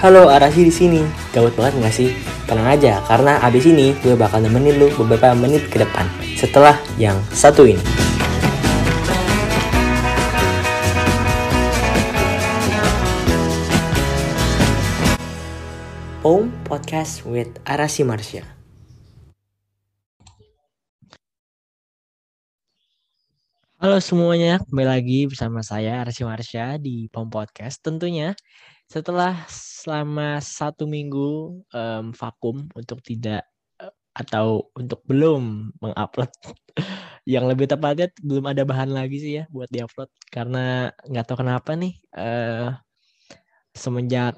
Halo, Arasi di sini. Gawat banget nggak sih? Tenang aja, karena abis ini gue bakal nemenin lu beberapa menit ke depan. Setelah yang satu ini. Om Podcast with Arasi Marsha. Halo semuanya, kembali lagi bersama saya Arsi Marsha di POM Podcast. Tentunya setelah selama satu minggu um, vakum untuk tidak atau untuk belum mengupload. Yang lebih tepatnya belum ada bahan lagi sih ya buat diupload. Karena nggak tahu kenapa nih uh, semenjak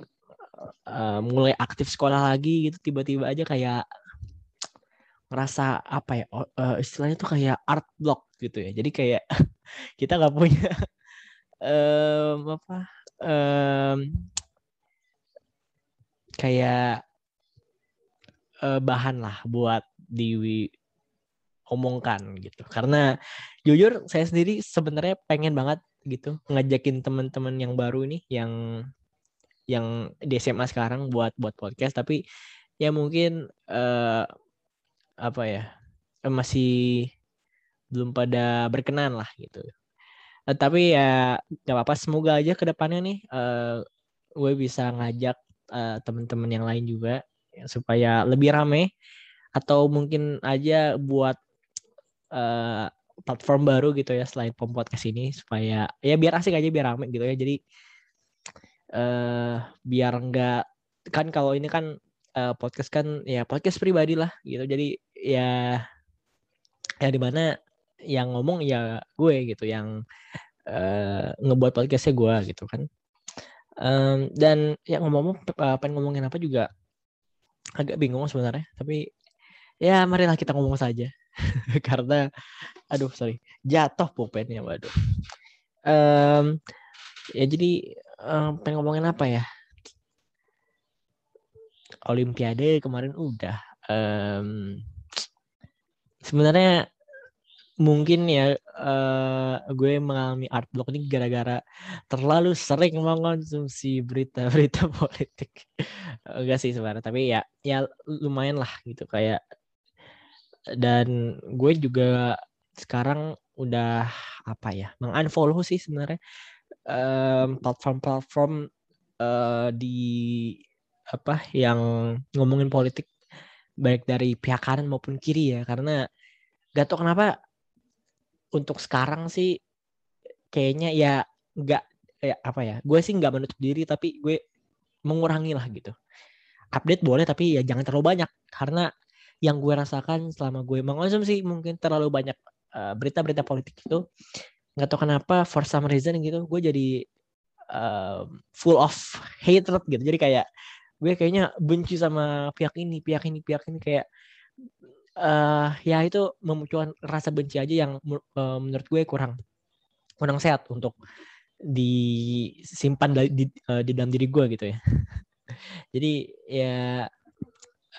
uh, mulai aktif sekolah lagi gitu tiba-tiba aja kayak ngerasa apa ya uh, istilahnya tuh kayak art block gitu ya. Jadi kayak kita nggak punya um, apa um, kayak uh, bahan lah buat diomongkan gitu. Karena jujur saya sendiri sebenarnya pengen banget gitu ngajakin teman-teman yang baru nih yang yang di SMA sekarang buat buat podcast tapi ya mungkin uh, apa ya masih belum pada berkenan lah gitu. Uh, tapi ya nggak apa-apa semoga aja ke depannya nih uh, gue bisa ngajak uh, teman-teman yang lain juga ya, supaya lebih rame atau mungkin aja buat uh, platform baru gitu ya selain pom podcast ini supaya ya biar asik aja biar rame gitu ya. Jadi uh, biar enggak kan kalau ini kan uh, podcast kan ya podcast pribadi lah gitu. Jadi ya ya di mana yang ngomong ya gue gitu yang uh, ngebuat podcastnya gue gitu kan Um, dan ya ngomong-ngomong pengen ngomongin apa juga agak bingung sebenarnya. Tapi ya marilah kita ngomong saja. Karena aduh sorry jatuh pulpennya waduh. Um, ya jadi um, pengen ngomongin apa ya? Olimpiade kemarin udah. Um, sebenarnya mungkin ya uh, gue mengalami art block ini gara-gara terlalu sering mengonsumsi berita-berita politik. Enggak sih sebenarnya, tapi ya ya lumayan lah gitu kayak dan gue juga sekarang udah apa ya mengunfollow sih sebenarnya um, platform-platform uh, di apa yang ngomongin politik baik dari pihak kanan maupun kiri ya karena gak tau kenapa untuk sekarang sih kayaknya ya nggak ya apa ya gue sih nggak menutup diri tapi gue mengurangi lah gitu. Update boleh tapi ya jangan terlalu banyak karena yang gue rasakan selama gue mengonsumsi mungkin terlalu banyak uh, berita-berita politik itu nggak tahu kenapa for some reason gitu gue jadi uh, full of hatred gitu. Jadi kayak gue kayaknya benci sama pihak ini pihak ini pihak ini kayak uh, ya itu memunculkan rasa benci aja yang uh, menurut gue kurang kurang sehat untuk disimpan di, di, uh, di dalam diri gue gitu ya. Jadi ya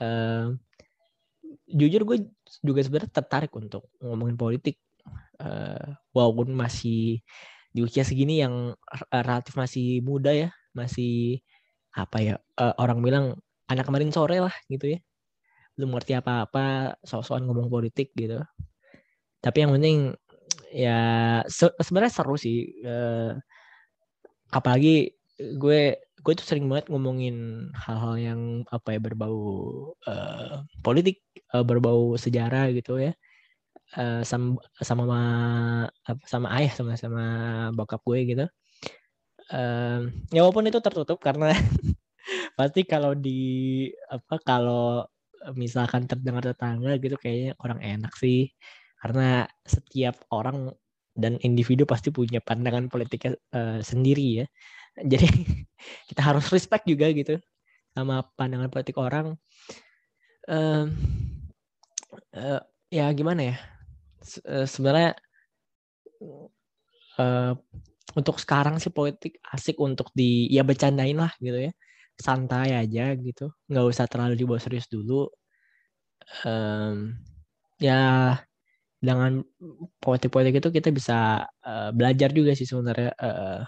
uh, jujur gue juga sebenarnya tertarik untuk ngomongin politik uh, walaupun masih di usia segini yang relatif masih muda ya, masih apa ya uh, orang bilang anak kemarin sore lah gitu ya belum ngerti apa-apa soal-soal ngomong politik gitu. Tapi yang penting ya se sebenarnya seru sih uh, apalagi gue gue tuh sering banget ngomongin hal-hal yang apa ya berbau uh, politik uh, berbau sejarah gitu ya. Uh, sama sama sama ayah sama sama bokap gue gitu. Uh, ya walaupun itu tertutup karena pasti kalau di apa kalau misalkan terdengar tetangga gitu kayaknya kurang enak sih. Karena setiap orang dan individu pasti punya pandangan politiknya uh, sendiri ya. Jadi kita harus respect juga gitu sama pandangan politik orang. Uh, uh, ya gimana ya? Se uh, sebenarnya uh, untuk sekarang sih politik asik untuk di ya bercandain lah gitu ya santai aja gitu. Nggak usah terlalu dibawa serius dulu. Um, ya dengan politik-politik itu kita bisa uh, belajar juga sih sebenarnya uh,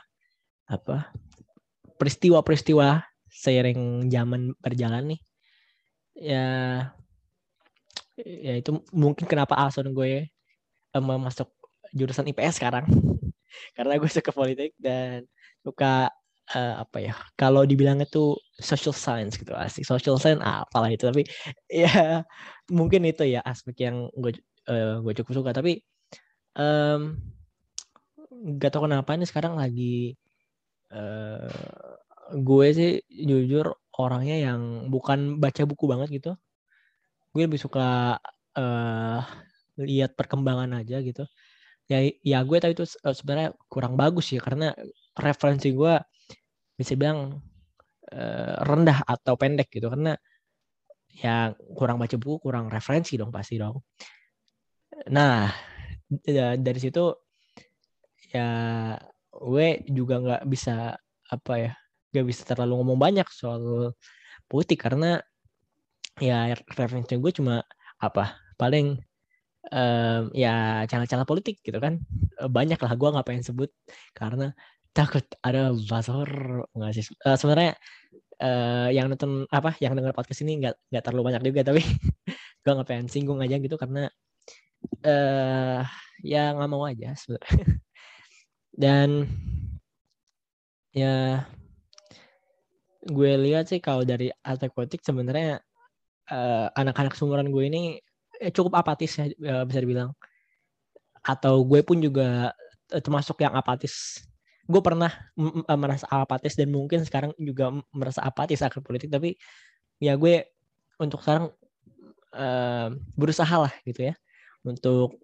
apa peristiwa-peristiwa seiring zaman berjalan nih. Ya ya itu mungkin kenapa alasan gue um, masuk jurusan IPS sekarang. Karena gue suka politik dan suka uh, apa ya kalau dibilangnya tuh social science gitu asik. Social science apalah itu. Tapi ya mungkin itu ya aspek yang gue uh, gue cukup suka. Tapi um, tau kenapa ini sekarang lagi uh, gue sih jujur orangnya yang bukan baca buku banget gitu. Gue lebih suka uh, lihat perkembangan aja gitu. Ya ya gue tahu itu sebenarnya kurang bagus ya karena referensi gue bisa bilang uh, rendah atau pendek gitu. Karena ya kurang baca buku kurang referensi dong pasti dong. Nah dari situ ya gue juga nggak bisa apa ya nggak bisa terlalu ngomong banyak soal politik. Karena ya referensi gue cuma apa paling um, ya channel-channel politik gitu kan. Banyak lah gue nggak pengen sebut karena takut ada buzzer nggak sih? Uh, sebenarnya uh, yang nonton apa yang dengar podcast ini nggak nggak terlalu banyak juga tapi gue nggak pengen singgung aja gitu karena uh, ya nggak mau aja sebenarnya. Dan ya gue lihat sih kalau dari aspek politik sebenarnya uh, anak-anak sumuran gue ini cukup apatis ya bisa dibilang. Atau gue pun juga termasuk yang apatis gue pernah merasa apatis dan mungkin sekarang juga merasa apatis akan politik tapi ya gue untuk sekarang uh, berusaha lah gitu ya untuk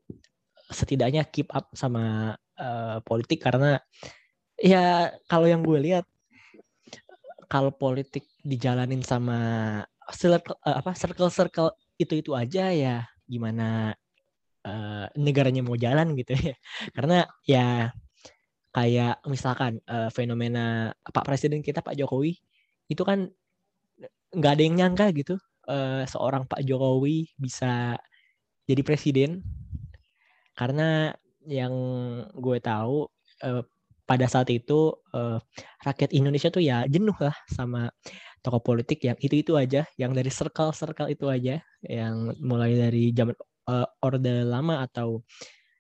setidaknya keep up sama uh, politik karena ya kalau yang gue lihat kalau politik dijalanin sama circle apa circle circle itu itu aja ya gimana uh, negaranya mau jalan gitu ya. Karena ya kayak misalkan uh, fenomena Pak Presiden kita Pak Jokowi itu kan nggak ada yang nyangka gitu uh, seorang Pak Jokowi bisa jadi presiden. Karena yang gue tahu uh, pada saat itu uh, rakyat Indonesia tuh ya jenuh lah sama tokoh politik yang itu itu aja yang dari circle circle itu aja yang mulai dari zaman uh, orde lama atau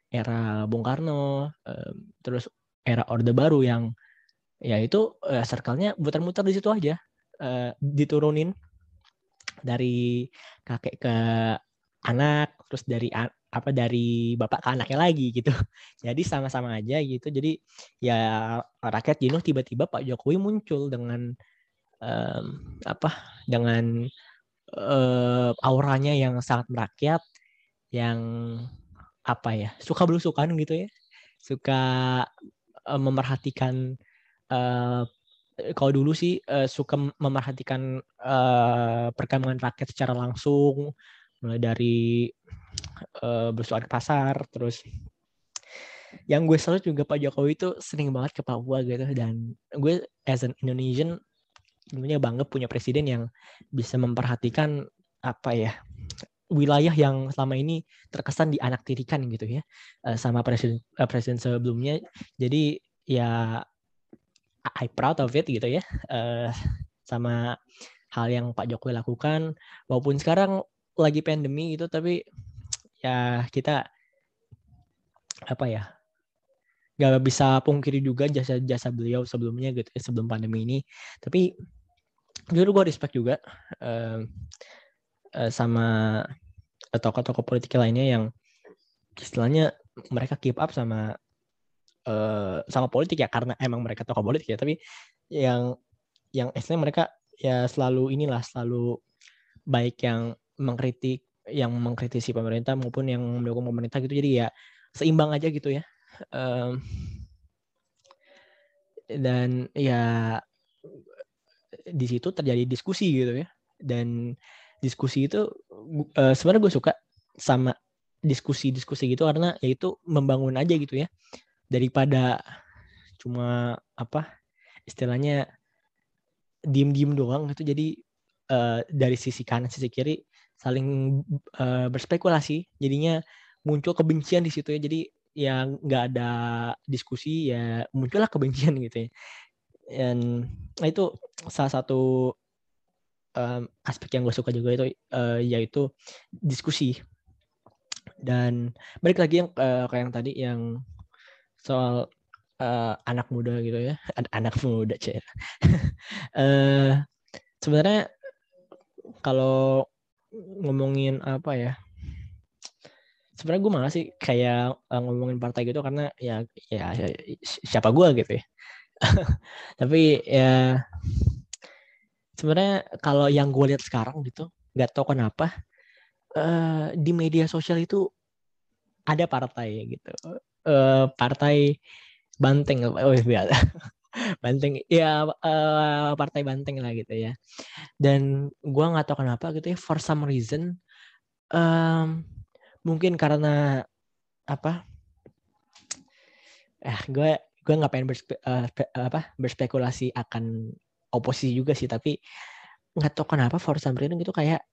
era Bung Karno uh, terus era orde baru yang ya itu uh, circle-nya muter-muter di situ aja. Uh, diturunin dari kakek ke anak terus dari apa dari bapak ke anaknya lagi gitu. Jadi sama-sama aja gitu. Jadi ya rakyat jenuh tiba-tiba Pak Jokowi muncul dengan um, apa dengan uh, auranya yang sangat merakyat yang apa ya suka belusukan gitu ya. Suka uh, memerhatikan uh, kalau dulu sih uh, suka memerhatikan uh, perkembangan rakyat secara langsung mulai dari uh, bersuara pasar terus yang gue salut juga Pak Jokowi itu sering banget ke Papua gitu dan gue as an Indonesian tentunya bangga punya presiden yang bisa memperhatikan apa ya wilayah yang selama ini terkesan dianaktirikan gitu ya eh, sama presiden eh, presiden sebelumnya. Jadi ya I proud of it gitu ya uh, sama hal yang Pak Jokowi lakukan walaupun sekarang lagi pandemi gitu tapi ya kita apa ya nggak bisa pungkiri juga jasa-jasa beliau sebelumnya gitu ya sebelum pandemi ini tapi dulu gue respect juga uh, sama tokoh-tokoh politik lainnya yang istilahnya mereka keep up sama uh, sama politik ya karena emang mereka tokoh politik ya. Tapi yang yang istilahnya mereka ya selalu inilah selalu baik yang mengkritik yang mengkritisi pemerintah maupun yang mendukung pemerintah gitu. Jadi ya seimbang aja gitu ya. Um, dan ya di situ terjadi diskusi gitu ya. Dan diskusi itu uh, sebenarnya gue suka sama diskusi-diskusi gitu karena ya itu membangun aja gitu ya. Daripada cuma apa istilahnya diem-diem doang gitu. Jadi uh, dari sisi kanan sisi kiri saling uh, berspekulasi. Jadinya muncul kebencian di situ ya. Jadi yang nggak ada diskusi ya muncullah kebencian gitu ya. Dan itu salah satu um, aspek yang gue suka juga itu uh, yaitu diskusi. Dan balik lagi yang uh, kayak yang tadi yang soal uh, anak muda gitu ya. Anak muda cek. Uh, sebenarnya kalau ngomongin apa ya sebenarnya gue malah sih kayak uh, ngomongin partai gitu karena ya ya, ya siapa gue gitu ya. Tapi ya sebenarnya kalau yang gue lihat sekarang gitu nggak tahu kenapa uh, di media sosial itu ada partai gitu. Uh, partai banteng oh iya banteng ya uh, partai banteng lah gitu ya. Dan gue nggak tahu kenapa gitu ya for some reason um, mungkin karena apa eh gue gue nggak pengen berspe, uh, apa berspekulasi akan oposisi juga sih tapi nggak tahu kenapa for some reason gitu kayak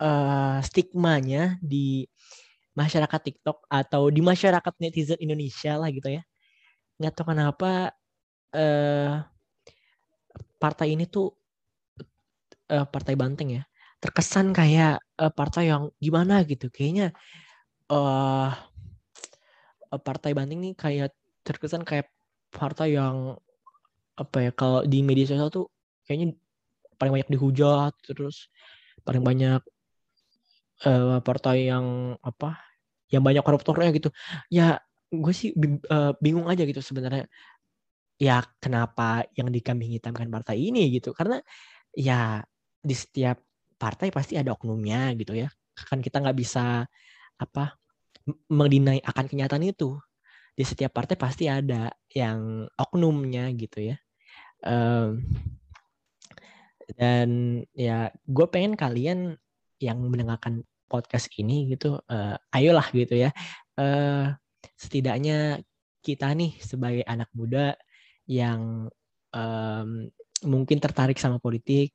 uh, stigmanya di masyarakat TikTok atau di masyarakat netizen Indonesia lah gitu ya. Nggak tahu kenapa uh, partai ini tuh uh, partai banteng ya terkesan kayak uh, partai yang gimana gitu. Kayaknya uh, partai banteng ini kayak terkesan kayak partai yang apa ya kalau di media sosial tuh kayaknya paling banyak dihujat terus paling banyak uh, partai yang apa yang banyak koruptornya gitu. Ya gue sih uh, bingung aja gitu sebenarnya. Ya kenapa yang dikambing hitamkan partai ini gitu? Karena ya di setiap partai pasti ada oknumnya gitu ya. Kan kita nggak bisa apa mendinai akan kenyataan itu. Di setiap partai pasti ada yang oknumnya gitu ya um, dan ya gue pengen kalian yang mendengarkan podcast ini gitu uh, ayolah gitu ya. Uh, setidaknya kita nih sebagai anak muda yang um, mungkin tertarik sama politik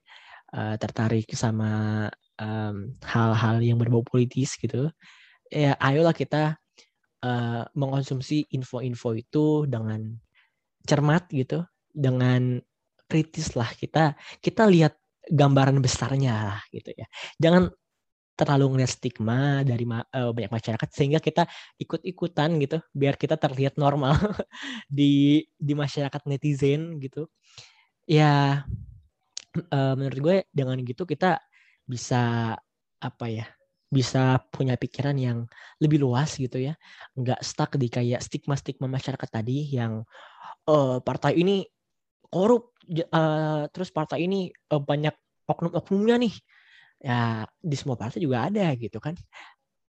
uh, tertarik sama hal-hal um, yang berbau politis gitu ya ayolah kita uh, mengkonsumsi info-info itu dengan cermat gitu dengan kritis lah kita kita lihat gambaran besarnya lah gitu ya. Jangan terlalu ngeliat stigma dari uh, banyak masyarakat sehingga kita ikut-ikutan gitu biar kita terlihat normal di di masyarakat netizen gitu. Ya uh, menurut gue dengan gitu kita bisa apa ya bisa punya pikiran yang lebih luas gitu ya. Nggak stuck di kayak stigma-stigma masyarakat tadi yang uh, partai ini korup uh, terus partai ini uh, banyak oknum-oknumnya nih. Ya di semua partai juga ada gitu kan.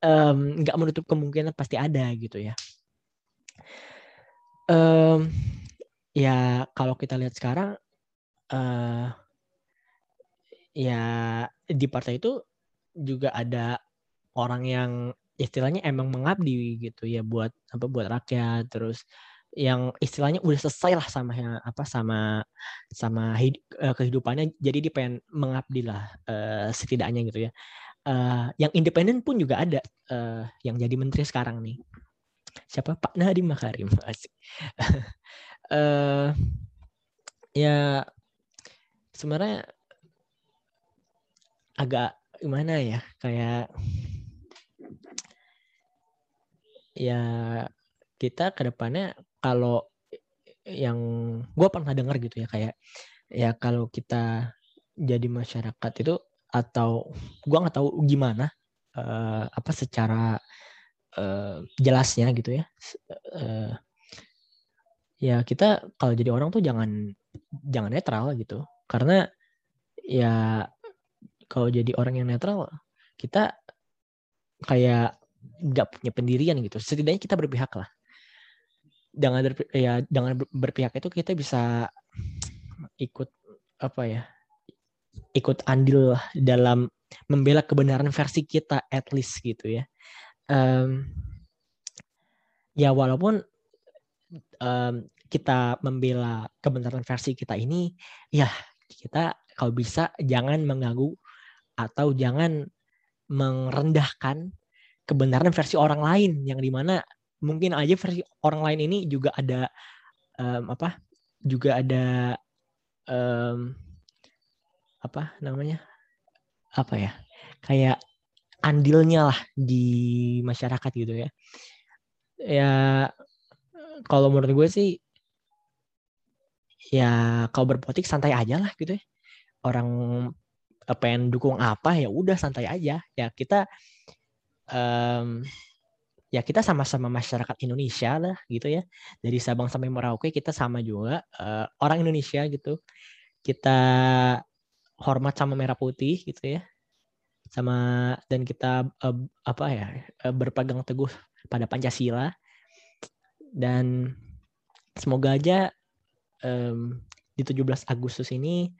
Nggak um, menutup kemungkinan pasti ada gitu ya. Um, ya kalau kita lihat sekarang uh, ya di partai itu juga ada orang yang istilahnya emang mengabdi gitu ya buat apa buat rakyat. Terus yang istilahnya udah selesai lah sama apa sama sama hid, uh, kehidupannya jadi dia pengen mengabdi lah uh, setidaknya gitu ya. Uh, yang independen pun juga ada uh, yang jadi menteri sekarang nih. Siapa? Pak Nadiem Makarim. Uh, ya sebenarnya agak gimana ya kayak ya kita ke depannya kalau yang gue pernah dengar gitu ya kayak ya kalau kita jadi masyarakat itu atau gue nggak tahu gimana uh, apa secara uh, jelasnya gitu ya uh, ya kita kalau jadi orang tuh jangan jangan netral gitu. Karena ya kalau jadi orang yang netral kita kayak nggak punya pendirian gitu. Setidaknya kita berpihak lah dengan ya dengan berpihak itu kita bisa ikut apa ya ikut andil dalam membela kebenaran versi kita at least gitu ya. Um, ya walaupun um, kita membela kebenaran versi kita ini ya kita kalau bisa jangan mengganggu atau jangan merendahkan kebenaran versi orang lain yang di mana mungkin aja versi orang lain ini juga ada um, apa juga ada um, apa namanya apa ya kayak andilnya lah di masyarakat gitu ya. Ya kalau menurut gue sih ya kalau berpolitik santai aja lah gitu ya. Orang pengen dukung apa ya udah santai aja. Ya kita um, ya kita sama-sama masyarakat Indonesia lah gitu ya. Dari Sabang sampai Merauke kita sama juga uh, orang Indonesia gitu. Kita hormat sama merah putih gitu ya. Sama dan kita uh, apa ya uh, berpegang teguh pada Pancasila. Dan semoga aja um, di 17 Agustus ini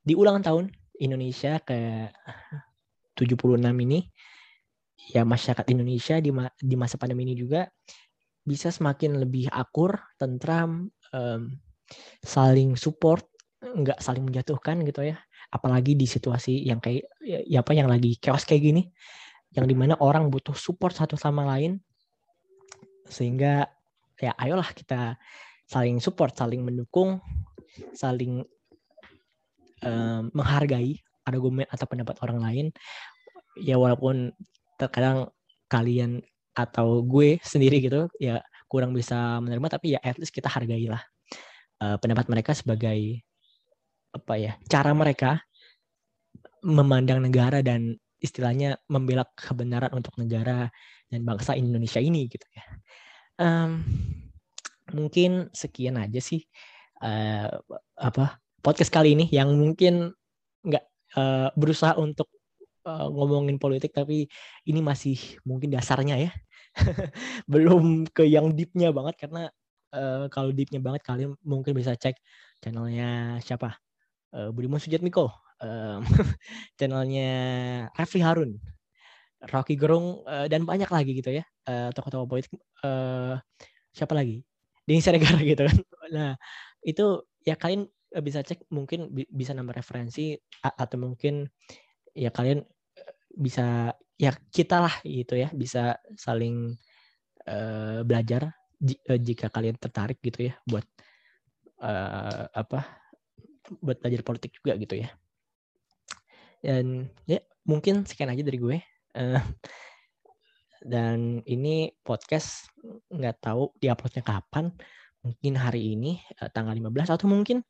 di ulang tahun Indonesia ke 76 ini ya masyarakat Indonesia di, ma di masa pandemi ini juga bisa semakin lebih akur, tentram, um, saling support, nggak saling menjatuhkan gitu ya. Apalagi di situasi yang kayak ya, ya apa yang lagi chaos kayak gini, yang di mana orang butuh support satu sama lain, sehingga ya ayolah kita saling support, saling mendukung, saling um, menghargai argumen atau pendapat orang lain. Ya walaupun terkadang kalian atau gue sendiri gitu ya kurang bisa menerima tapi ya at least kita hargailah uh, pendapat mereka sebagai apa ya cara mereka memandang negara dan istilahnya membela kebenaran untuk negara dan bangsa Indonesia ini gitu ya. Um, mungkin sekian aja sih uh, apa podcast kali ini yang mungkin nggak uh, berusaha untuk uh, ngomongin politik tapi ini masih mungkin dasarnya ya. Belum ke yang deepnya banget karena uh, kalau deepnya banget kalian mungkin bisa cek channelnya siapa? Uh, Budiman Sujatmiko. Um, channelnya Raffi Harun Rocky Gerung uh, dan banyak lagi gitu ya uh, tokoh-tokoh politik. Uh, siapa lagi? Denny Siregar gitu kan. Nah itu ya kalian bisa cek mungkin bisa nambah referensi atau mungkin ya kalian bisa ya kita lah gitu ya bisa saling uh, belajar uh, jika kalian tertarik gitu ya buat uh, apa buat belajar politik juga gitu ya. Dan ya mungkin sekian aja dari gue uh, dan ini podcast nggak tahu diuploadnya kapan mungkin hari ini uh, tanggal 15 atau mungkin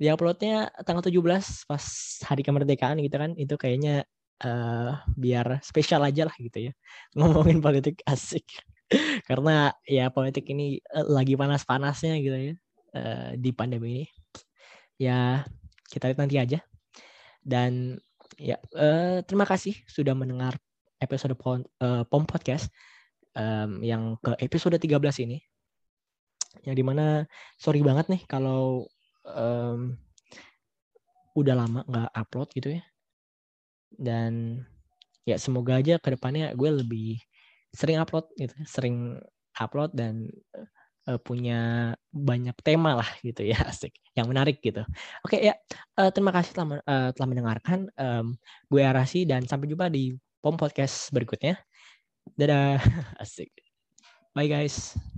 diuploadnya tanggal 17 pas hari kemerdekaan gitu kan itu kayaknya uh, biar spesial aja lah gitu ya. Ngomongin politik asik. Karena ya politik ini uh, lagi panas-panasnya gitu ya uh, di pandemi ini. Ya kita lihat nanti aja. Dan ya uh, terima kasih sudah mendengar episode pom, uh, pom podcast um, yang ke episode 13 ini. Yang di mana sorry banget nih kalau um, udah lama nggak upload gitu ya. Dan ya semoga aja ke depannya gue lebih sering upload gitu sering upload dan uh, punya banyak tema lah gitu ya asik. Yang menarik gitu. Oke ya uh, terima kasih telah uh, telah mendengarkan. Um, gue Arasi dan sampai jumpa di pom podcast berikutnya. Dadah asik. Bye guys